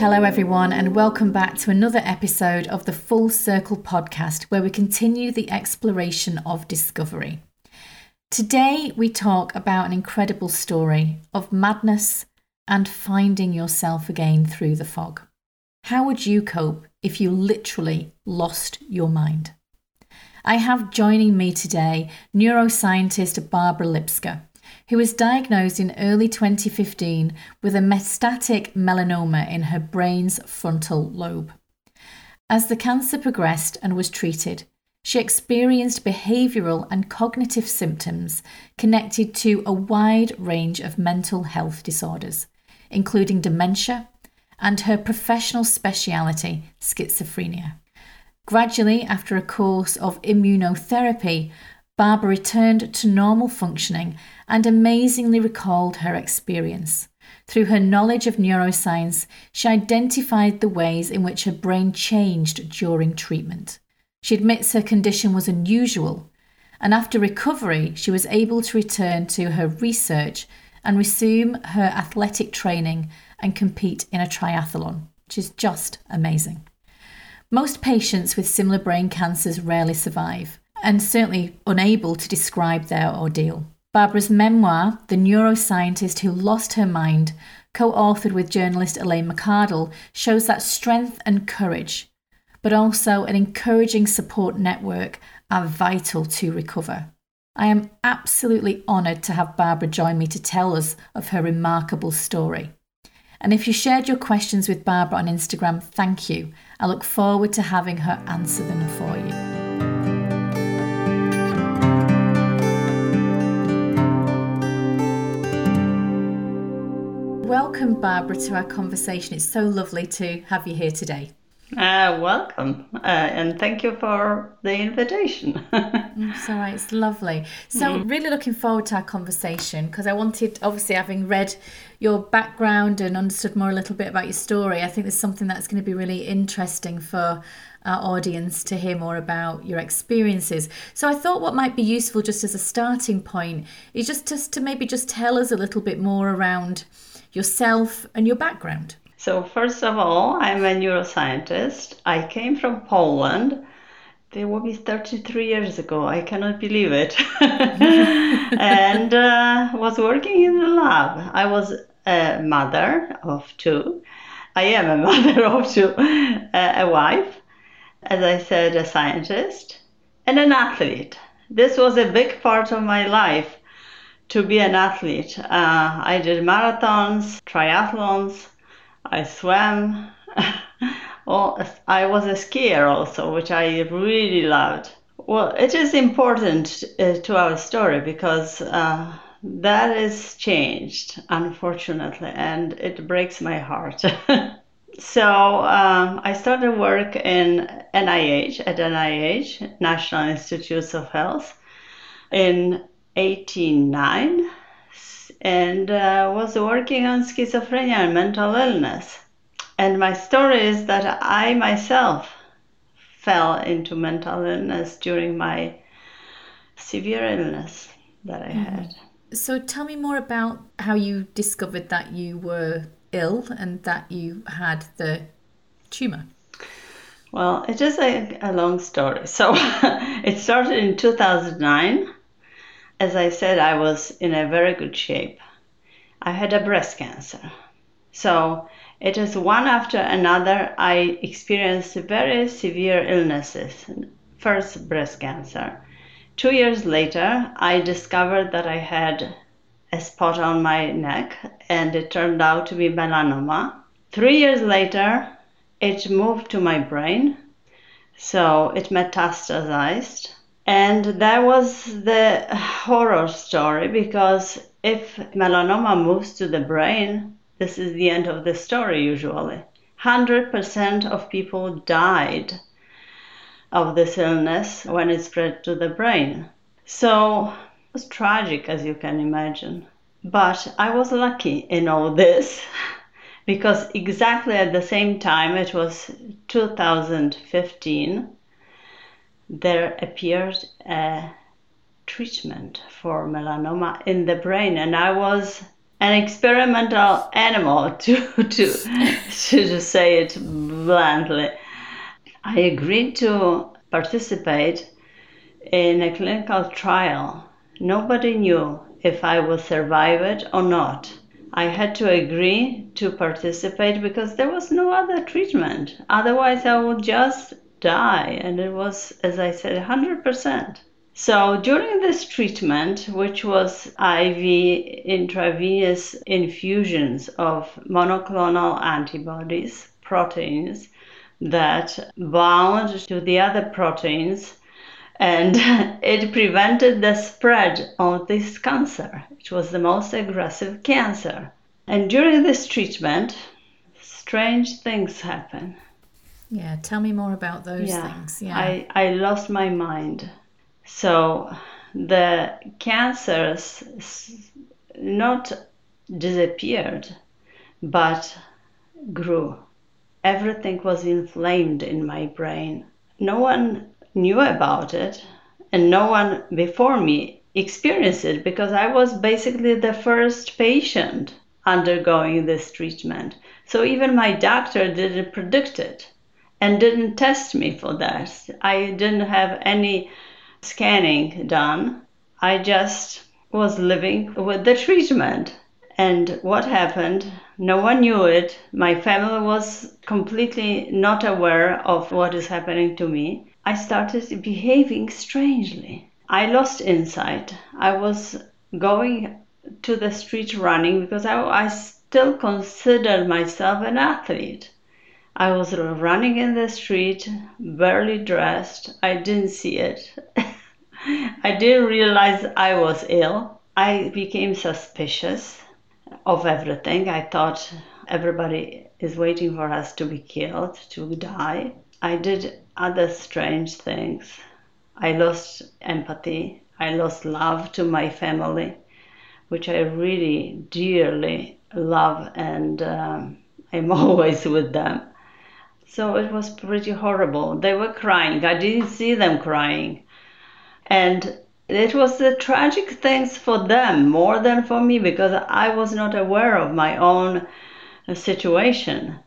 Hello, everyone, and welcome back to another episode of the Full Circle podcast, where we continue the exploration of discovery. Today, we talk about an incredible story of madness and finding yourself again through the fog. How would you cope if you literally lost your mind? I have joining me today neuroscientist Barbara Lipska, who was diagnosed in early 2015 with a metastatic melanoma in her brain's frontal lobe. As the cancer progressed and was treated, she experienced behavioural and cognitive symptoms connected to a wide range of mental health disorders, including dementia and her professional speciality, schizophrenia. Gradually, after a course of immunotherapy, Barbara returned to normal functioning and amazingly recalled her experience. Through her knowledge of neuroscience, she identified the ways in which her brain changed during treatment. She admits her condition was unusual, and after recovery, she was able to return to her research and resume her athletic training and compete in a triathlon, which is just amazing. Most patients with similar brain cancers rarely survive, and certainly unable to describe their ordeal. Barbara's memoir, The Neuroscientist Who Lost Her Mind, co authored with journalist Elaine McArdle, shows that strength and courage, but also an encouraging support network, are vital to recover. I am absolutely honoured to have Barbara join me to tell us of her remarkable story. And if you shared your questions with Barbara on Instagram, thank you. I look forward to having her answer them for you. Welcome, Barbara, to our conversation. It's so lovely to have you here today. Uh, welcome, uh, and thank you for the invitation. it's all right, it's lovely. So, mm. really looking forward to our conversation because I wanted, obviously, having read your background and understood more a little bit about your story, I think there's something that's going to be really interesting for our audience to hear more about your experiences. So, I thought what might be useful just as a starting point is just, just to maybe just tell us a little bit more around yourself and your background. So, first of all, I'm a neuroscientist. I came from Poland. There will be 33 years ago. I cannot believe it. and uh, was working in the lab. I was a mother of two. I am a mother of two, a wife, as I said, a scientist, and an athlete. This was a big part of my life to be an athlete. Uh, I did marathons, triathlons, I swam. well, I was a skier also, which I really loved. Well, it is important uh, to our story because uh, that is changed, unfortunately, and it breaks my heart. so um, I started work in NIH, at NIH, National Institutes of Health, in 89 and uh, was working on schizophrenia and mental illness. And my story is that I myself fell into mental illness during my severe illness that I mm-hmm. had. So tell me more about how you discovered that you were ill and that you had the tumor. Well, it is a, a long story. So it started in 2009 as I said, I was in a very good shape. I had a breast cancer. So it is one after another, I experienced very severe illnesses. First, breast cancer. Two years later, I discovered that I had a spot on my neck, and it turned out to be melanoma. Three years later, it moved to my brain, so it metastasized. And that was the horror story because if melanoma moves to the brain, this is the end of the story usually. 100% of people died of this illness when it spread to the brain. So it was tragic, as you can imagine. But I was lucky in all this because exactly at the same time, it was 2015 there appeared a treatment for melanoma in the brain, and I was an experimental animal, to, to, to say it bluntly. I agreed to participate in a clinical trial. Nobody knew if I would survive it or not. I had to agree to participate because there was no other treatment. Otherwise, I would just die. And it was, as I said, 100%. So during this treatment, which was IV intravenous infusions of monoclonal antibodies, proteins, that bound to the other proteins and it prevented the spread of this cancer. It was the most aggressive cancer. And during this treatment, strange things happen. Yeah, tell me more about those yeah, things. Yeah. I, I lost my mind. So the cancers not disappeared, but grew. Everything was inflamed in my brain. No one knew about it, and no one before me experienced it because I was basically the first patient undergoing this treatment. So even my doctor didn't predict it and didn't test me for that. I didn't have any scanning done. I just was living with the treatment. And what happened? No one knew it. My family was completely not aware of what is happening to me. I started behaving strangely. I lost insight. I was going to the street running because I, I still considered myself an athlete. I was running in the street, barely dressed. I didn't see it. I didn't realize I was ill. I became suspicious of everything. I thought everybody is waiting for us to be killed, to die. I did other strange things. I lost empathy. I lost love to my family, which I really dearly love, and um, I'm always with them. So it was pretty horrible. They were crying. I didn't see them crying. And it was the tragic things for them more than for me because I was not aware of my own uh, situation.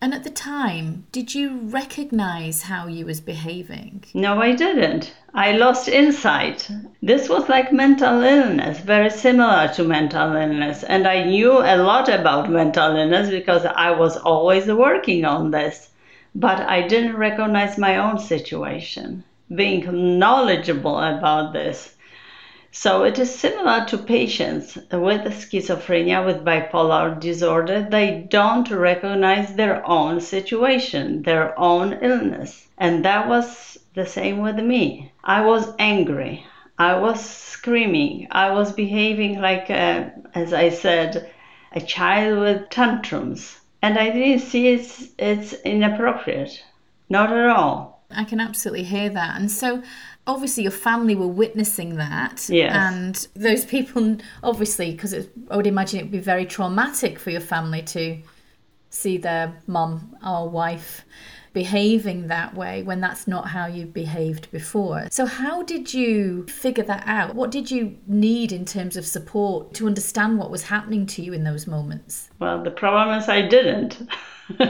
And at the time, did you recognize how you was behaving? No, I didn't. I lost insight. This was like mental illness, very similar to mental illness. And I knew a lot about mental illness because I was always working on this. But I didn't recognize my own situation. Being knowledgeable about this so it is similar to patients with schizophrenia, with bipolar disorder. They don't recognize their own situation, their own illness. And that was the same with me. I was angry. I was screaming. I was behaving like, a, as I said, a child with tantrums. And I didn't see it's, it's inappropriate. Not at all. I can absolutely hear that. And so obviously your family were witnessing that yes. and those people obviously because i would imagine it would be very traumatic for your family to see their mum or wife behaving that way when that's not how you behaved before. So how did you figure that out? What did you need in terms of support to understand what was happening to you in those moments? Well the problem is i didn't.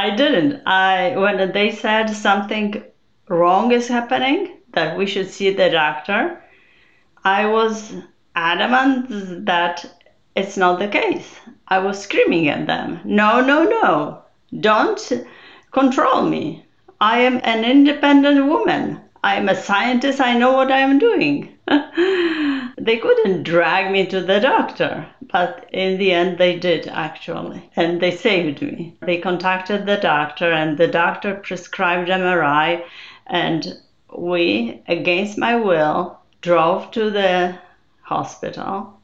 I didn't. I when they said something wrong is happening, that we should see the doctor, I was adamant that it's not the case. I was screaming at them, no, no, no, don't control me. I am an independent woman. I am a scientist. I know what I am doing. they couldn't drag me to the doctor, but in the end, they did actually, and they saved me. They contacted the doctor, and the doctor prescribed MRI and we, against my will, drove to the hospital,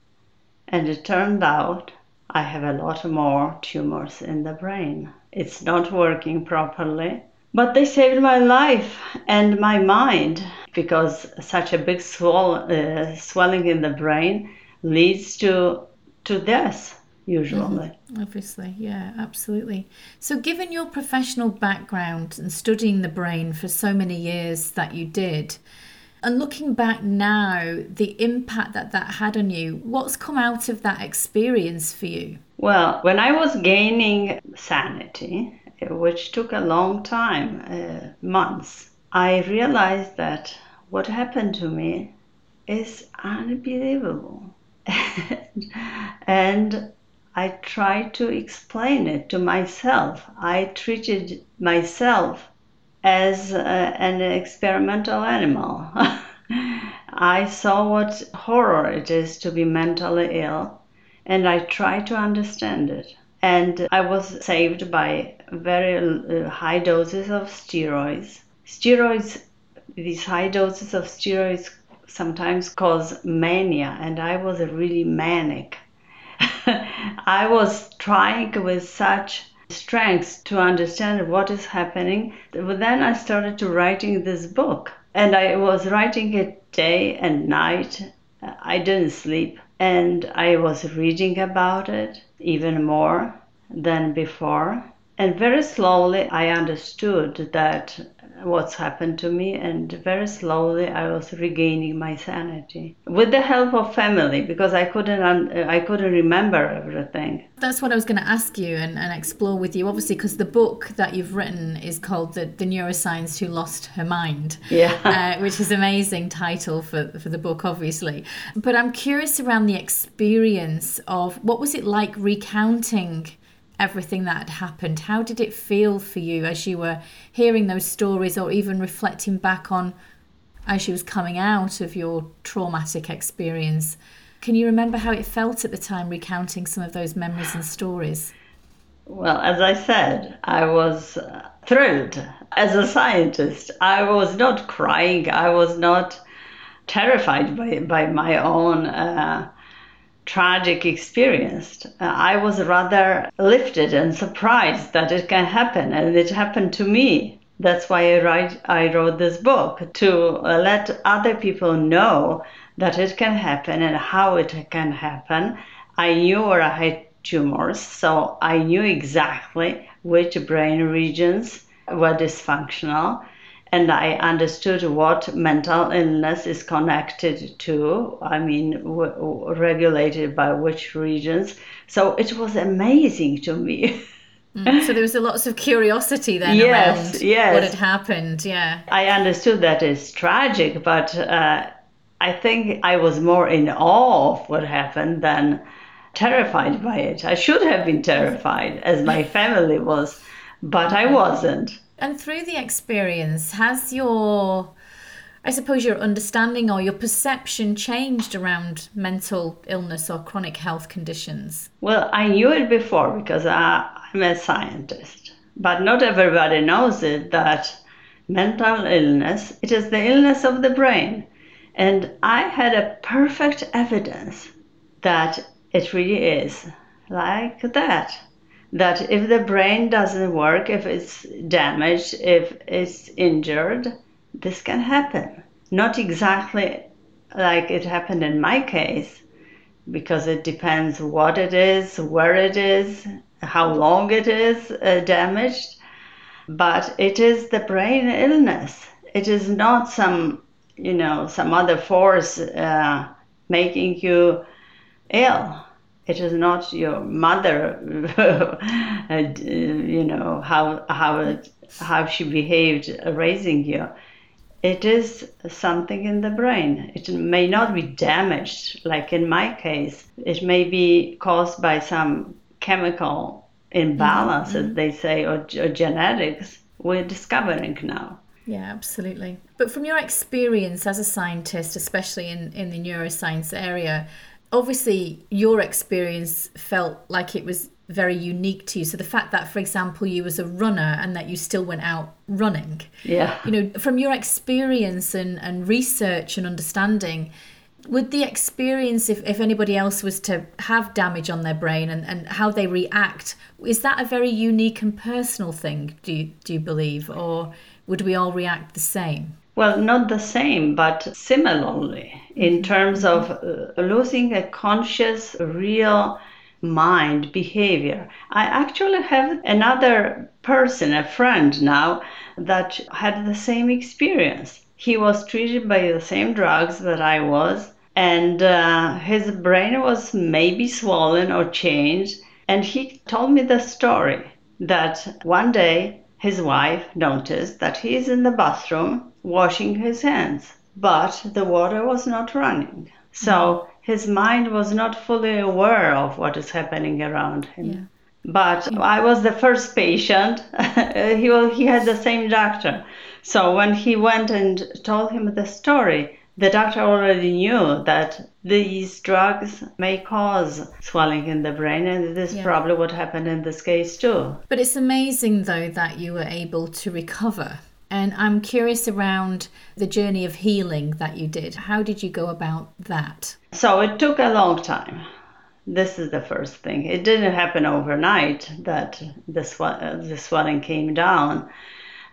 and it turned out I have a lot more tumors in the brain. It's not working properly. But they saved my life and my mind because such a big swell, uh, swelling in the brain leads to, to death usually. Mm-hmm. Obviously, yeah, absolutely. So, given your professional background and studying the brain for so many years that you did, And looking back now, the impact that that had on you, what's come out of that experience for you? Well, when I was gaining sanity, which took a long time, uh, months, I realized that what happened to me is unbelievable. and I tried to explain it to myself. I treated myself as uh, an experimental animal. I saw what horror it is to be mentally ill, and I tried to understand it. And I was saved by very uh, high doses of steroids. Steroids, these high doses of steroids sometimes cause mania, and I was really manic. I was trying with such strength to understand what is happening. But then I started to writing this book, and I was writing it day and night. I didn't sleep, and I was reading about it even more than before. And very slowly, I understood that what's happened to me and very slowly I was regaining my sanity. With the help of family because I couldn't I couldn't remember everything. That's what I was going to ask you and, and explore with you. Obviously because the book that you've written is called the, the neuroscience who lost her mind yeah. uh, which is amazing title for, for the book obviously. But I'm curious around the experience of what was it like recounting everything that had happened. How did it feel for you as you were hearing those stories or even reflecting back on as you was coming out of your traumatic experience? Can you remember how it felt at the time recounting some of those memories and stories? Well, as I said, I was uh, thrilled as a scientist. I was not crying, I was not terrified by, by my own uh, tragic experience. Uh, I was rather lifted and surprised that it can happen, and it happened to me. That's why I write. I wrote this book to uh, let other people know that it can happen and how it can happen. I knew where I had tumors, so I knew exactly which brain regions were dysfunctional and I understood what mental illness is connected to. I mean, w- regulated by which regions. So it was amazing to me. Mm, so there was a lots of curiosity then yes, around yes. what had happened. Yeah, I understood that it's tragic, but uh, I think I was more in awe of what happened than terrified by it. I should have been terrified, as my family was, but I wasn't. And through the experience, has your, I suppose, your understanding or your perception changed around mental illness or chronic health conditions? Well, I knew it before because I, I'm a scientist, but not everybody knows it that mental illness it is the illness of the brain, and I had a perfect evidence that it really is like that that if the brain doesn't work, if it's damaged, if it's injured, this can happen. Not exactly like it happened in my case, because it depends what it is, where it is, how long it is uh, damaged, but it is the brain illness. It is not some, you know, some other force uh, making you ill it is not your mother, you know, how, how, how she behaved raising you. It is something in the brain. It may not be damaged, like in my case. It may be caused by some chemical imbalance, mm-hmm. as they say, or, or genetics. We're discovering now. Yeah, absolutely. But from your experience as a scientist, especially in, in the neuroscience area, obviously your experience felt like it was very unique to you. So the fact that for example you was a runner and that you still went out running. Yeah. You know from your experience and, and research and understanding would the experience if, if anybody else was to have damage on their brain and, and how they react is that a very unique and personal thing do you, do you believe? Or would we all react the same well, not the same, but similarly, in terms of uh, losing a conscious, real mind behavior. I actually have another person, a friend now, that had the same experience. he was treated by the same drugs that I was, and uh, his brain was maybe swollen or changed. And he told me the story that one day his wife noticed that he is in the bathroom washing his hands, but the water was not running. So mm-hmm. his mind was not fully aware of what is happening around him. Yeah. But yeah. I was the first patient. he, was, he had the same doctor. So when he went and told him the story, the doctor already knew that these drugs may cause swelling in the brain, and this yeah. probably would happen in this case too. But it's amazing, though, that you were able to recover. And I'm curious around the journey of healing that you did. How did you go about that? So it took a long time. This is the first thing. It didn't happen overnight that the, sw- the swelling came down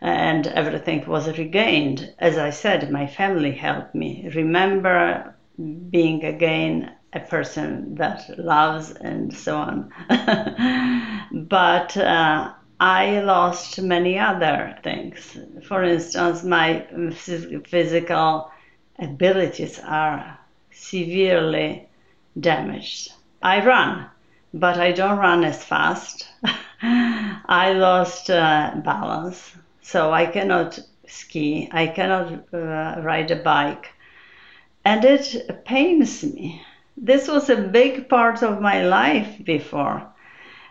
and everything was regained. As I said, my family helped me remember being again a person that loves and so on. but uh, I lost many other things. For instance, my physical abilities are severely damaged. I run, but I don't run as fast. I lost uh, balance so I cannot ski, I cannot uh, ride a bike. And it pains me. This was a big part of my life before.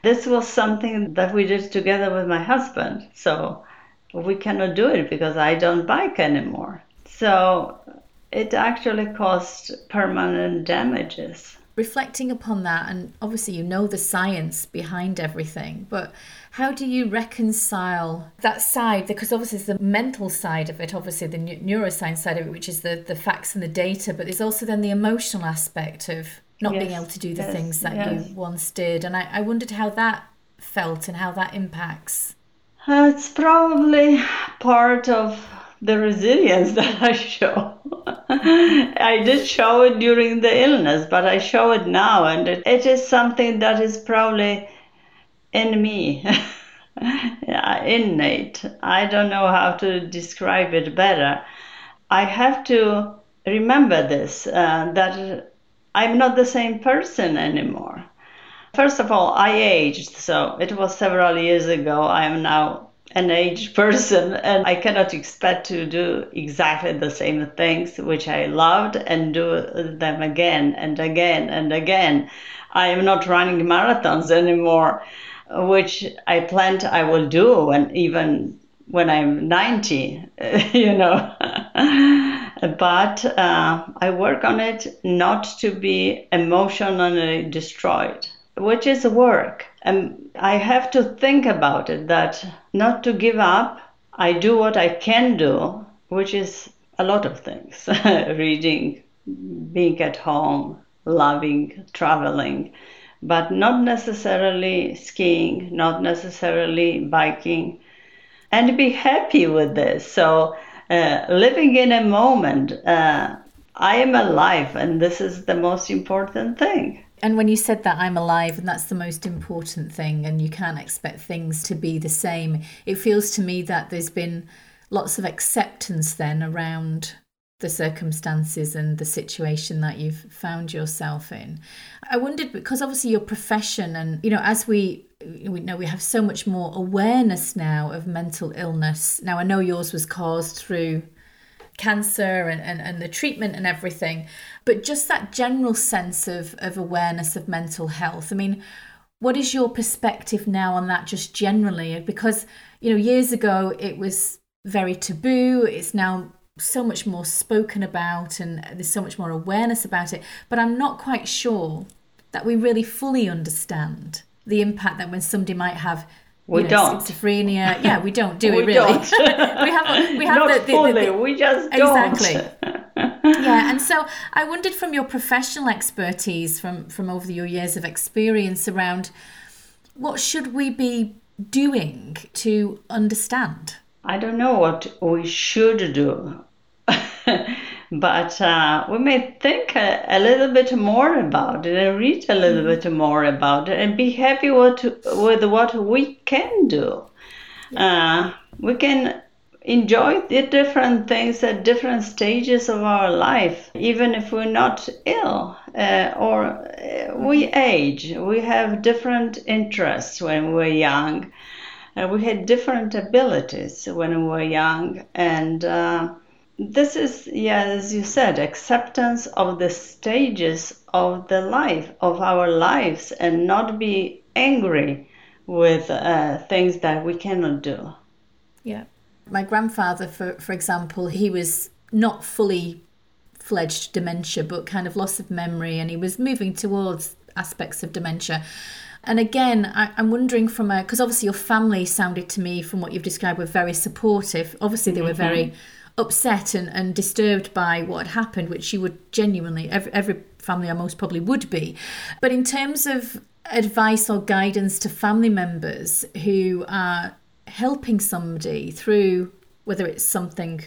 This was something that we did together with my husband. So we cannot do it because I don't bike anymore. So it actually caused permanent damages reflecting upon that, and obviously you know the science behind everything, but how do you reconcile that side? Because obviously it's the mental side of it, obviously the neuroscience side of it, which is the, the facts and the data, but there's also then the emotional aspect of not yes, being able to do the yes, things that yes. you once did. And I, I wondered how that felt and how that impacts. Uh, it's probably part of the resilience that I show. I did show it during the illness, but I show it now, and it, it is something that is probably in me, innate. I don't know how to describe it better. I have to remember this uh, that I'm not the same person anymore. First of all, I aged, so it was several years ago. I am now an aged person and I cannot expect to do exactly the same things which I loved and do them again and again and again. I am not running marathons anymore, which I planned I will do and even when I'm 90, you know. but uh, I work on it not to be emotionally destroyed, which is work. And I have to think about it that not to give up, I do what I can do, which is a lot of things reading, being at home, loving, traveling, but not necessarily skiing, not necessarily biking, and be happy with this. So, uh, living in a moment, uh, I am alive, and this is the most important thing. And when you said that I'm alive and that's the most important thing, and you can't expect things to be the same, it feels to me that there's been lots of acceptance then around the circumstances and the situation that you've found yourself in. I wondered because obviously your profession and you know as we we know we have so much more awareness now of mental illness. Now I know yours was caused through cancer and, and, and the treatment and everything, but just that general sense of, of awareness of mental health. I mean, what is your perspective now on that just generally? Because, you know, years ago it was very taboo. It's now so much more spoken about and there's so much more awareness about it. But I'm not quite sure that we really fully understand the impact that when somebody might have we know, don't schizophrenia. Yeah, we don't do we it really. Don't. we have we have Not the, the, fully. The, we just don't. exactly. yeah, and so I wondered from your professional expertise, from from over your years of experience around, what should we be doing to understand? I don't know what we should do. But uh, we may think a, a, little bit more about it and read a little mm. bit more about it and be happy what, with what we can do. Uh, we can enjoy the different things at different stages of our life, even if we're not ill uh, or uh, we age. We have different interests when we're young. Uh, we had different abilities when we were young. And uh, this is, yeah, as you said, acceptance of the stages of the life, of our lives, and not be angry with uh, things that we cannot do. Yeah. My grandfather, for, for example, he was not fully fledged dementia, but kind of loss of memory, and he was moving towards aspects of dementia. And again, I, am wondering from a because obviously your family sounded to me from what you've described were very supportive. Obviously, they were mm-hmm. Upset and, and disturbed by what happened, which you would genuinely every, every family I most probably would be. But in terms of advice or guidance to family members who are helping somebody through whether it's something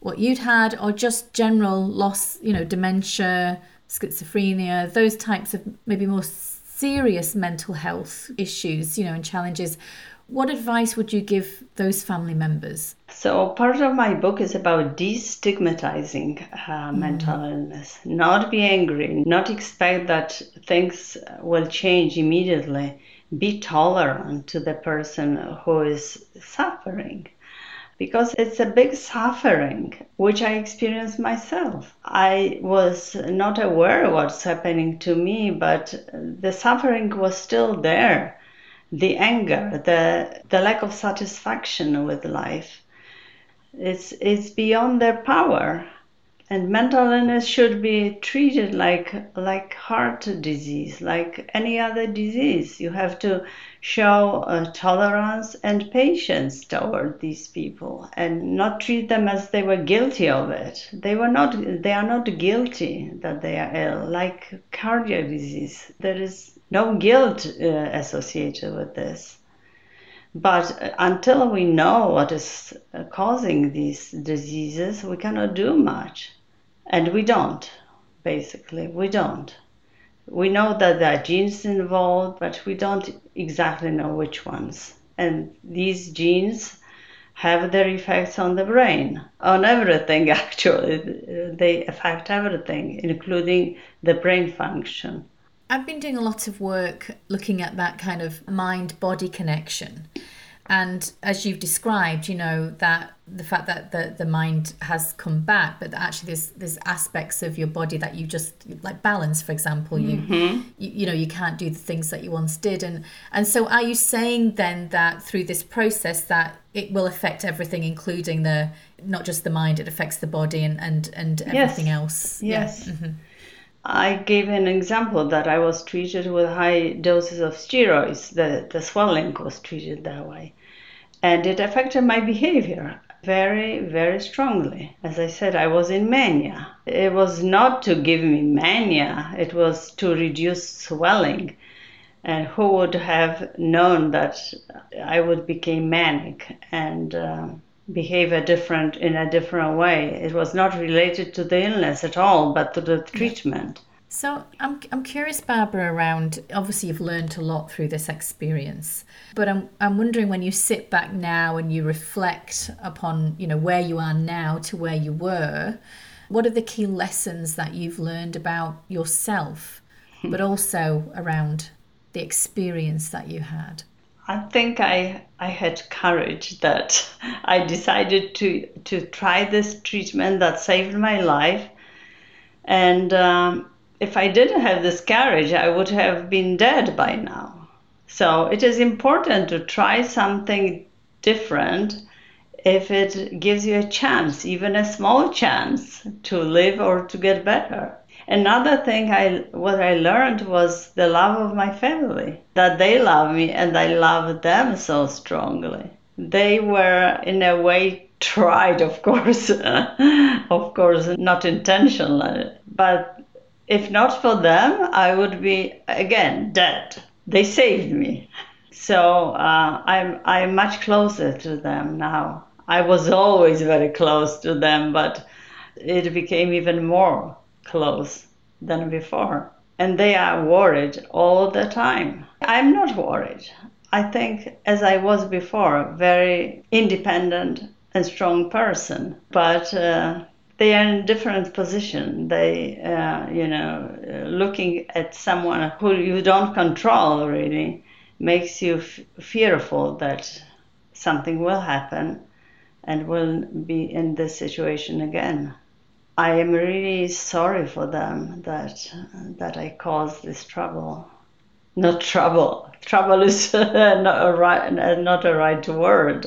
what you'd had or just general loss, you know, dementia, schizophrenia, those types of maybe more serious mental health issues, you know, and challenges. What advice would you give those family members? So, part of my book is about destigmatizing uh, mm. mental illness. Not be angry, not expect that things will change immediately. Be tolerant to the person who is suffering because it's a big suffering which I experienced myself. I was not aware of what's happening to me, but the suffering was still there. The anger, the the lack of satisfaction with life. It's it's beyond their power. And mental illness should be treated like like heart disease, like any other disease. You have to show tolerance and patience toward these people and not treat them as they were guilty of it. They were not. They are not guilty that they are ill. Like cardiac disease, there is no guilt uh, associated with this. But until we know what is causing these diseases, we cannot do much. And we don't, basically. We don't. We know that there are genes involved, but we don't exactly know which ones. And these genes have their effects on the brain, on everything actually. They affect everything, including the brain function. I've been doing a lot of work looking at that kind of mind body connection. And as you've described, you know, that the fact that the, the mind has come back, but actually there's there's aspects of your body that you just like balance, for example, mm-hmm. you, you you know, you can't do the things that you once did. And and so are you saying then that through this process that it will affect everything, including the not just the mind, it affects the body and, and, and everything yes. else? Yes. Yeah. Mm-hmm. I gave an example that I was treated with high doses of steroids. The, the swelling was treated that way. And it affected my behavior very, very strongly. As I said, I was in mania. It was not to give me mania, it was to reduce swelling. And who would have known that I would become manic and uh, behave a different in a different way? It was not related to the illness at all, but to the treatment. So I'm, I'm curious, Barbara, around obviously you've learned a lot through this experience, but I'm, I'm wondering when you sit back now and you reflect upon, you know, where you are now to where you were, what are the key lessons that you've learned about yourself, but also around the experience that you had? I think I I had courage that I decided to to try this treatment that saved my life, and um, if I didn't have this courage, I would have been dead by now. So it is important to try something different if it gives you a chance, even a small chance, to live or to get better. Another thing I what I learned was the love of my family, that they love me and I love them so strongly. They were in a way tried, of course, of course, not intentionally, but if not for them, I would be again dead. They saved me. So uh, I'm, I'm much closer to them now. I was always very close to them, but it became even more close than before. And they are worried all the time. I'm not worried. I think, as I was before, very independent and strong person, but uh, they are in different position. They, uh, you know, looking at someone who you don't control really makes you f- fearful that something will happen and will be in this situation again. I am really sorry for them that that I caused this trouble. Not trouble. Trouble is not a right not a right word,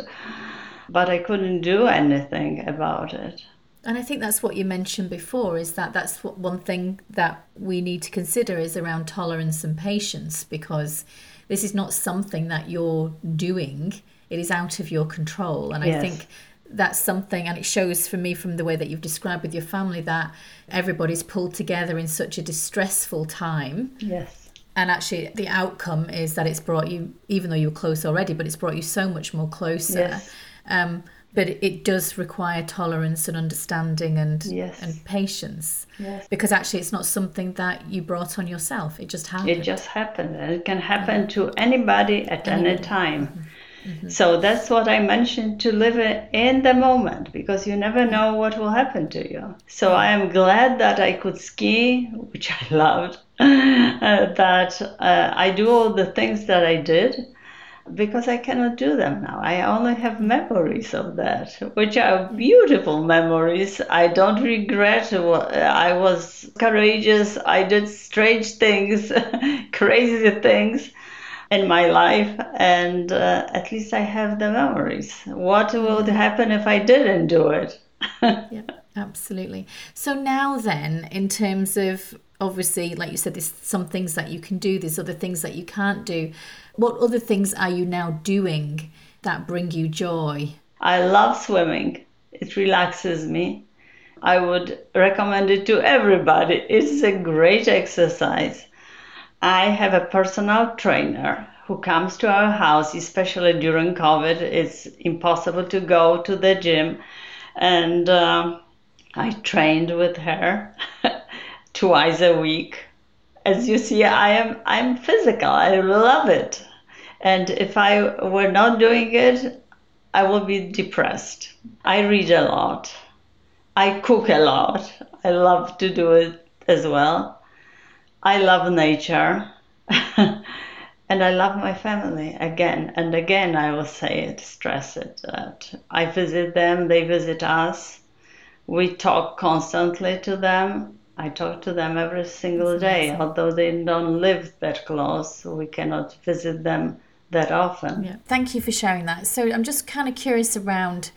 but I couldn't do anything about it. And I think that's what you mentioned before is that that's what one thing that we need to consider is around tolerance and patience because this is not something that you're doing, it is out of your control. And yes. I think that's something, and it shows for me from the way that you've described with your family that everybody's pulled together in such a distressful time. Yes. And actually, the outcome is that it's brought you, even though you were close already, but it's brought you so much more closer. Yes. Um, but it does require tolerance and understanding and yes. and patience yes. because actually it's not something that you brought on yourself it just happened it just happened and it can happen yeah. to anybody at anybody. any time mm-hmm. mm-hmm. so that's what i mentioned to live in the moment because you never know what will happen to you so i am glad that i could ski which i loved uh, that uh, i do all the things that i did because I cannot do them now. I only have memories of that, which are beautiful memories. I don't regret. I was courageous. I did strange things, crazy things in my life, and uh, at least I have the memories. What would happen if I didn't do it? yeah, absolutely. So now then, in terms of obviously, like you said, there's some things that you can do, there's other things that you can't do. What other things are you now doing that bring you joy? I love swimming. It relaxes me. I would recommend it to everybody. It's a great exercise. I have a personal trainer who comes to our house, especially during COVID. It's impossible to go to the gym. And uh, I trained with her twice a week as you see, I am I'm physical. I love it, and if I were not doing it, I would be depressed. I read a lot. I cook a lot. I love to do it as well. I love nature. and I love my family again and again. I will say it, stress it that I visit them, they visit us. We talk constantly to them I talk to them every single day, although they don't live that close, we cannot visit them that often. Yeah. Thank you for sharing that. So I'm just kind of curious around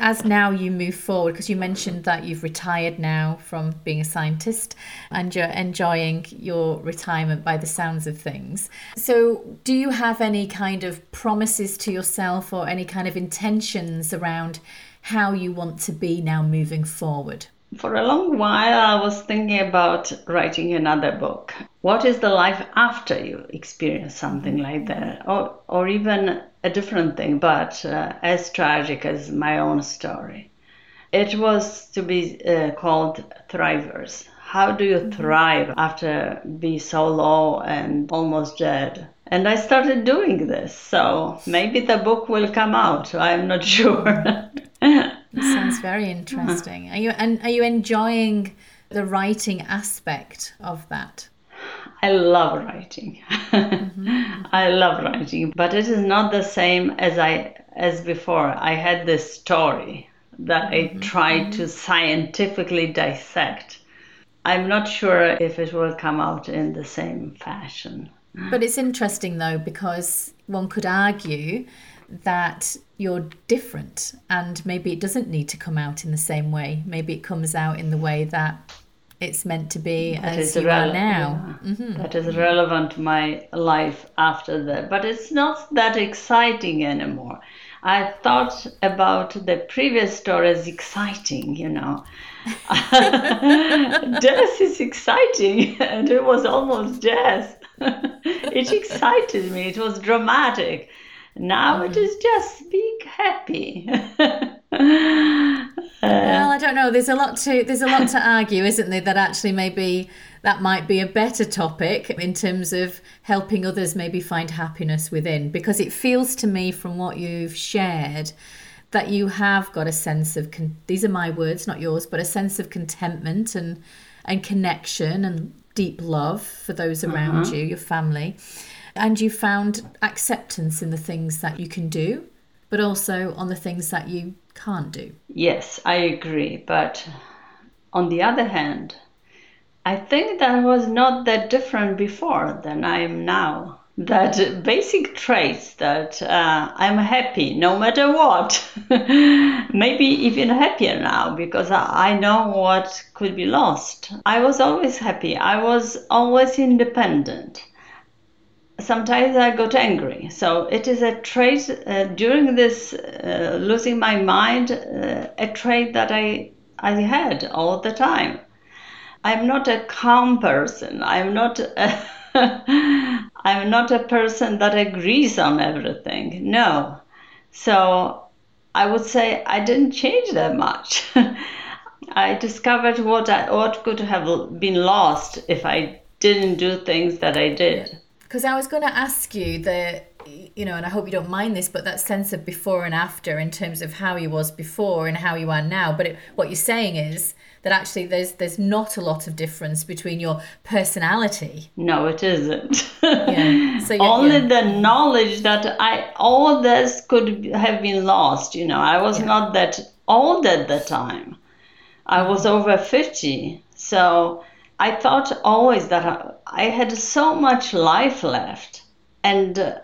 as now you move forward because you mentioned that you've retired now from being a scientist and you're enjoying your retirement by the sounds of things. So do you have any kind of promises to yourself or any kind of intentions around how you want to be now moving forward for a long while, I was thinking about writing another book. What is the life after you experience something like that? Or, or even a different thing, but uh, as tragic as my own story. It was to be uh, called Thrivers. How do you mm-hmm. thrive after be so low and almost dead? And I started doing this, so maybe the book will come out. I'm not sure. Very interesting. Are you and are you enjoying the writing aspect of that? I love writing. Mm-hmm. I love writing, but it is not the same as I as before. I had this story that mm-hmm. I tried mm-hmm. to scientifically dissect. I'm not sure if it will come out in the same fashion. But it's interesting though because one could argue that you're different and maybe it doesn't need to come out in the same way. Maybe it comes out in the way that it's meant to be that as you rele- are now. Yeah. Mm-hmm. That is relevant to my life after that. But it's not that exciting anymore. I thought about the previous story as exciting, you know. death is exciting, and it was almost death. it excited me, it was dramatic. Now it is just being happy. well, I don't know. There's a lot to there's a lot to argue, isn't there? That actually maybe that might be a better topic in terms of helping others maybe find happiness within, because it feels to me from what you've shared that you have got a sense of con- these are my words not yours but a sense of contentment and and connection and deep love for those around Mm-hmm. you your family and you found acceptance in the things that you can do but also on the things that you can't do Yes, I agree. But on the other hand, I think that was not that different before than I am now. That basic traits that uh, I'm happy no matter what. Maybe even happier now because I I know what could be lost. I was always happy, I was always independent sometimes I got angry. So it is a trait uh, during this uh, losing my mind, uh, a trait that I I had all the time. I'm not a calm person. I'm not. A I'm not a person that agrees on everything. No. So I would say I didn't change that much. I discovered what I, what could have been lost if I didn't do things that I did. Because I was going to ask you the, you know, and I hope you don't mind this, but that sense of before and after in terms of how you was before and how you are now. But it, what you're saying is that actually there's there's not a lot of difference between your personality. No, it isn't. Yeah. So you- Only yeah. the knowledge that I all this could have been lost. You know, I was Yeah. not that old at the time. I was mm. over fifty, so I thought always that I, had so much life left, and uh,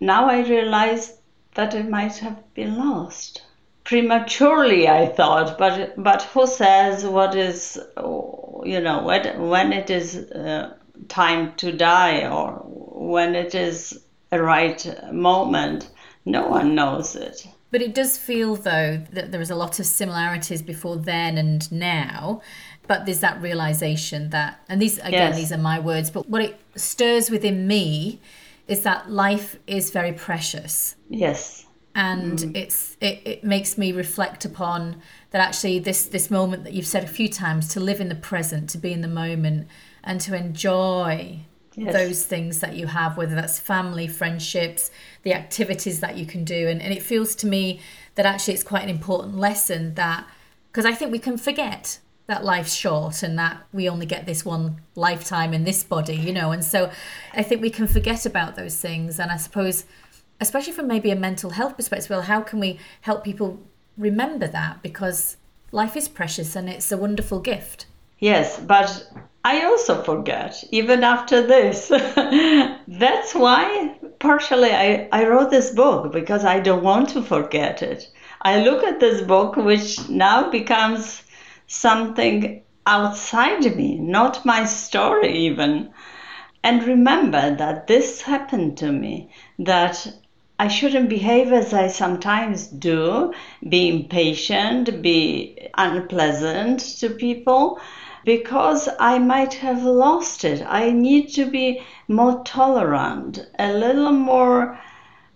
now I realize that it might have been lost prematurely. I thought, but but who says what is, you know, when when it is uh, time to die or when it is a right moment? No one knows it. But it does feel though that there is a lot of similarities before then and now. But there's that realization that, and these again, Yes. these are my words, but what it stirs within me is that life is very precious. Yes. and mm. it's it, it makes me reflect upon that actually this this moment that you've said a few times to live in the present to be in the moment and to enjoy Yes. those things that you have whether that's family friendships the activities that you can do and, and it feels to me that actually it's quite an important lesson that because i think we can forget that life's short and that we only get this one lifetime in this body you know and so i think we can forget about those things and i suppose especially from maybe a mental health perspective, well, how can we help people remember that? Because life is precious and it's a wonderful gift. Yes, but I also forget, even after this. That's why, partially, I, I wrote this book because I don't want to forget it. I look at this book, which now becomes something outside me, not my story, even. And remember that this happened to me, that I shouldn't behave as I sometimes do, be impatient, be unpleasant to people, because I might have lost it. I need to be more tolerant, a little more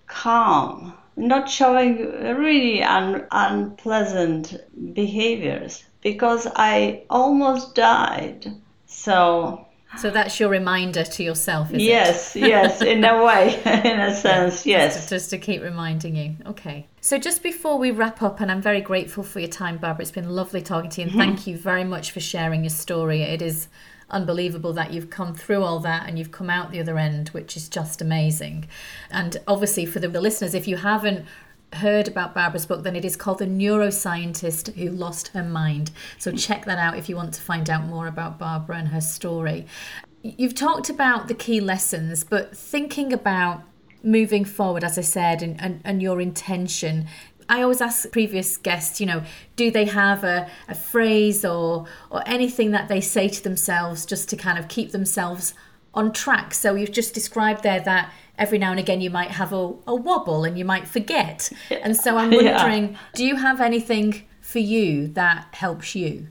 calm, not showing really un- unpleasant behaviors, because I almost died. So, So that's your reminder to yourself, is it? yes, yes, in a way, in a sense, yes. Just, just to keep reminding you. Okay. So just before we wrap up, and I'm very grateful for your time, Barbara. It's been lovely talking to you, and mm-hmm. thank you very much for sharing your story. It is unbelievable that you've come through all that and you've come out the other end, which is just amazing. And obviously, for the listeners, if you haven't heard about Barbara's book, then it is called The Neuroscientist Who Lost Her Mind. So check that out if you want to find out more about Barbara and her story. You've talked about the key lessons, but thinking about moving forward, as I said, and, and, and your intention. I always ask previous guests, you know, do they have a, a phrase or or anything that they say to themselves just to kind of keep themselves on track? So you've just described there that every now and again you might have a, a wobble and you might forget. And so I'm Yeah. wondering, do you have anything for you that helps you?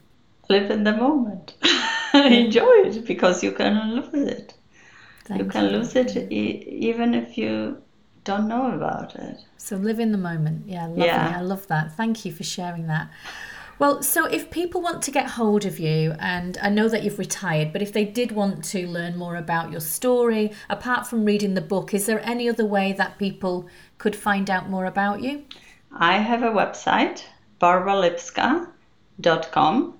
Live in the moment. Enjoy it because you can lose it. Thank you can lose it e- even if you don't know about it. So live in the moment. Yeah, lovely. Yeah. I love that. Thank you for sharing that. Well, so if people want to get hold of you, and I know that you've retired, but if they did want to learn more about your story, apart from reading the book, is there any other way that people could find out more about you? I have a website, barbaralipska.com.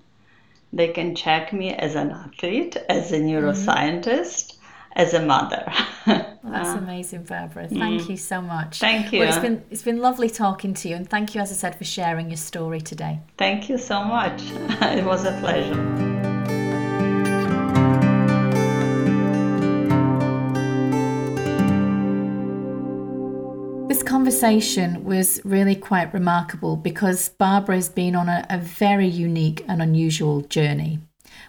They can check me as an athlete, as a neuroscientist, mm-hmm. As a mother. That's uh, amazing, Barbara. Thank mm. you so much. Thank you. Well, it's been it's been lovely talking to you, and thank you, as I said, for sharing your story today. Thank you so much. it was a pleasure. This conversation was really quite remarkable because Barbara has been on a, a, very unique and unusual journey,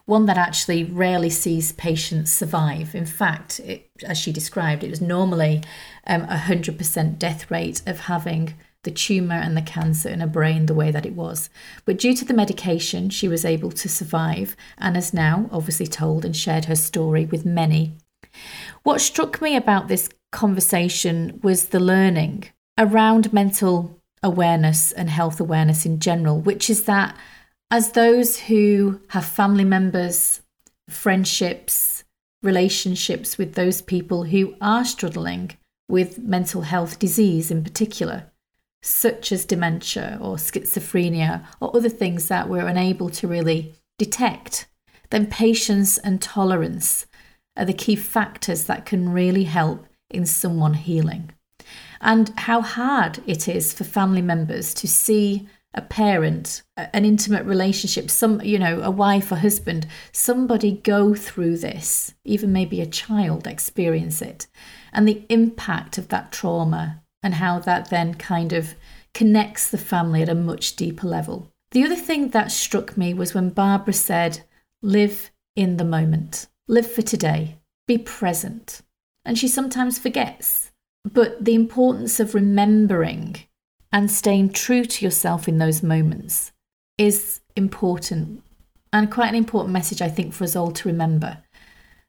one that actually rarely sees patients survive. In fact, it, as she described, it was normally um, a 100% death rate of having the tumour and the cancer in her brain the way that it was. But due to the medication, she was able to survive and has now obviously told and shared her story with many. What struck me about this conversation was the learning around mental awareness and health awareness in general, which is that as those who have family members, friendships, relationships with those people who are struggling with mental health disease in particular, such as dementia or schizophrenia or other things that we're unable to really detect, then patience and tolerance are the key factors that can really help in someone healing. And how hard it is for family members to see a parent, an intimate relationship, some, you know, a wife or husband, somebody go through this, even maybe a child experience it, and the impact of that trauma and how that then kind of connects the family at a much deeper level. The other thing that struck me was when Barbara said, live in the moment, live for today, be present. And she sometimes forgets but the importance of remembering and staying true to yourself in those moments is important and quite an important message, I think, for us all to remember.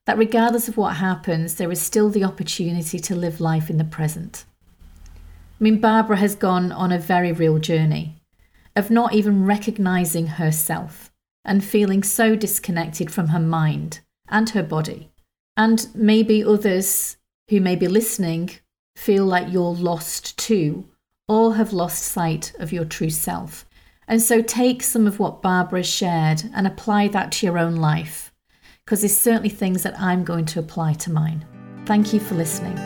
That regardless of what happens, there is still the opportunity to live life in the present. I mean, Barbara has gone on a very real journey of not even recognizing herself and feeling so disconnected from her mind and her body. And maybe others who may be listening feel like you're lost too, or have lost sight of your true self. And so take some of what Barbara shared and apply that to your own life, because there's certainly things that I'm going to apply to mine. Thank you for listening.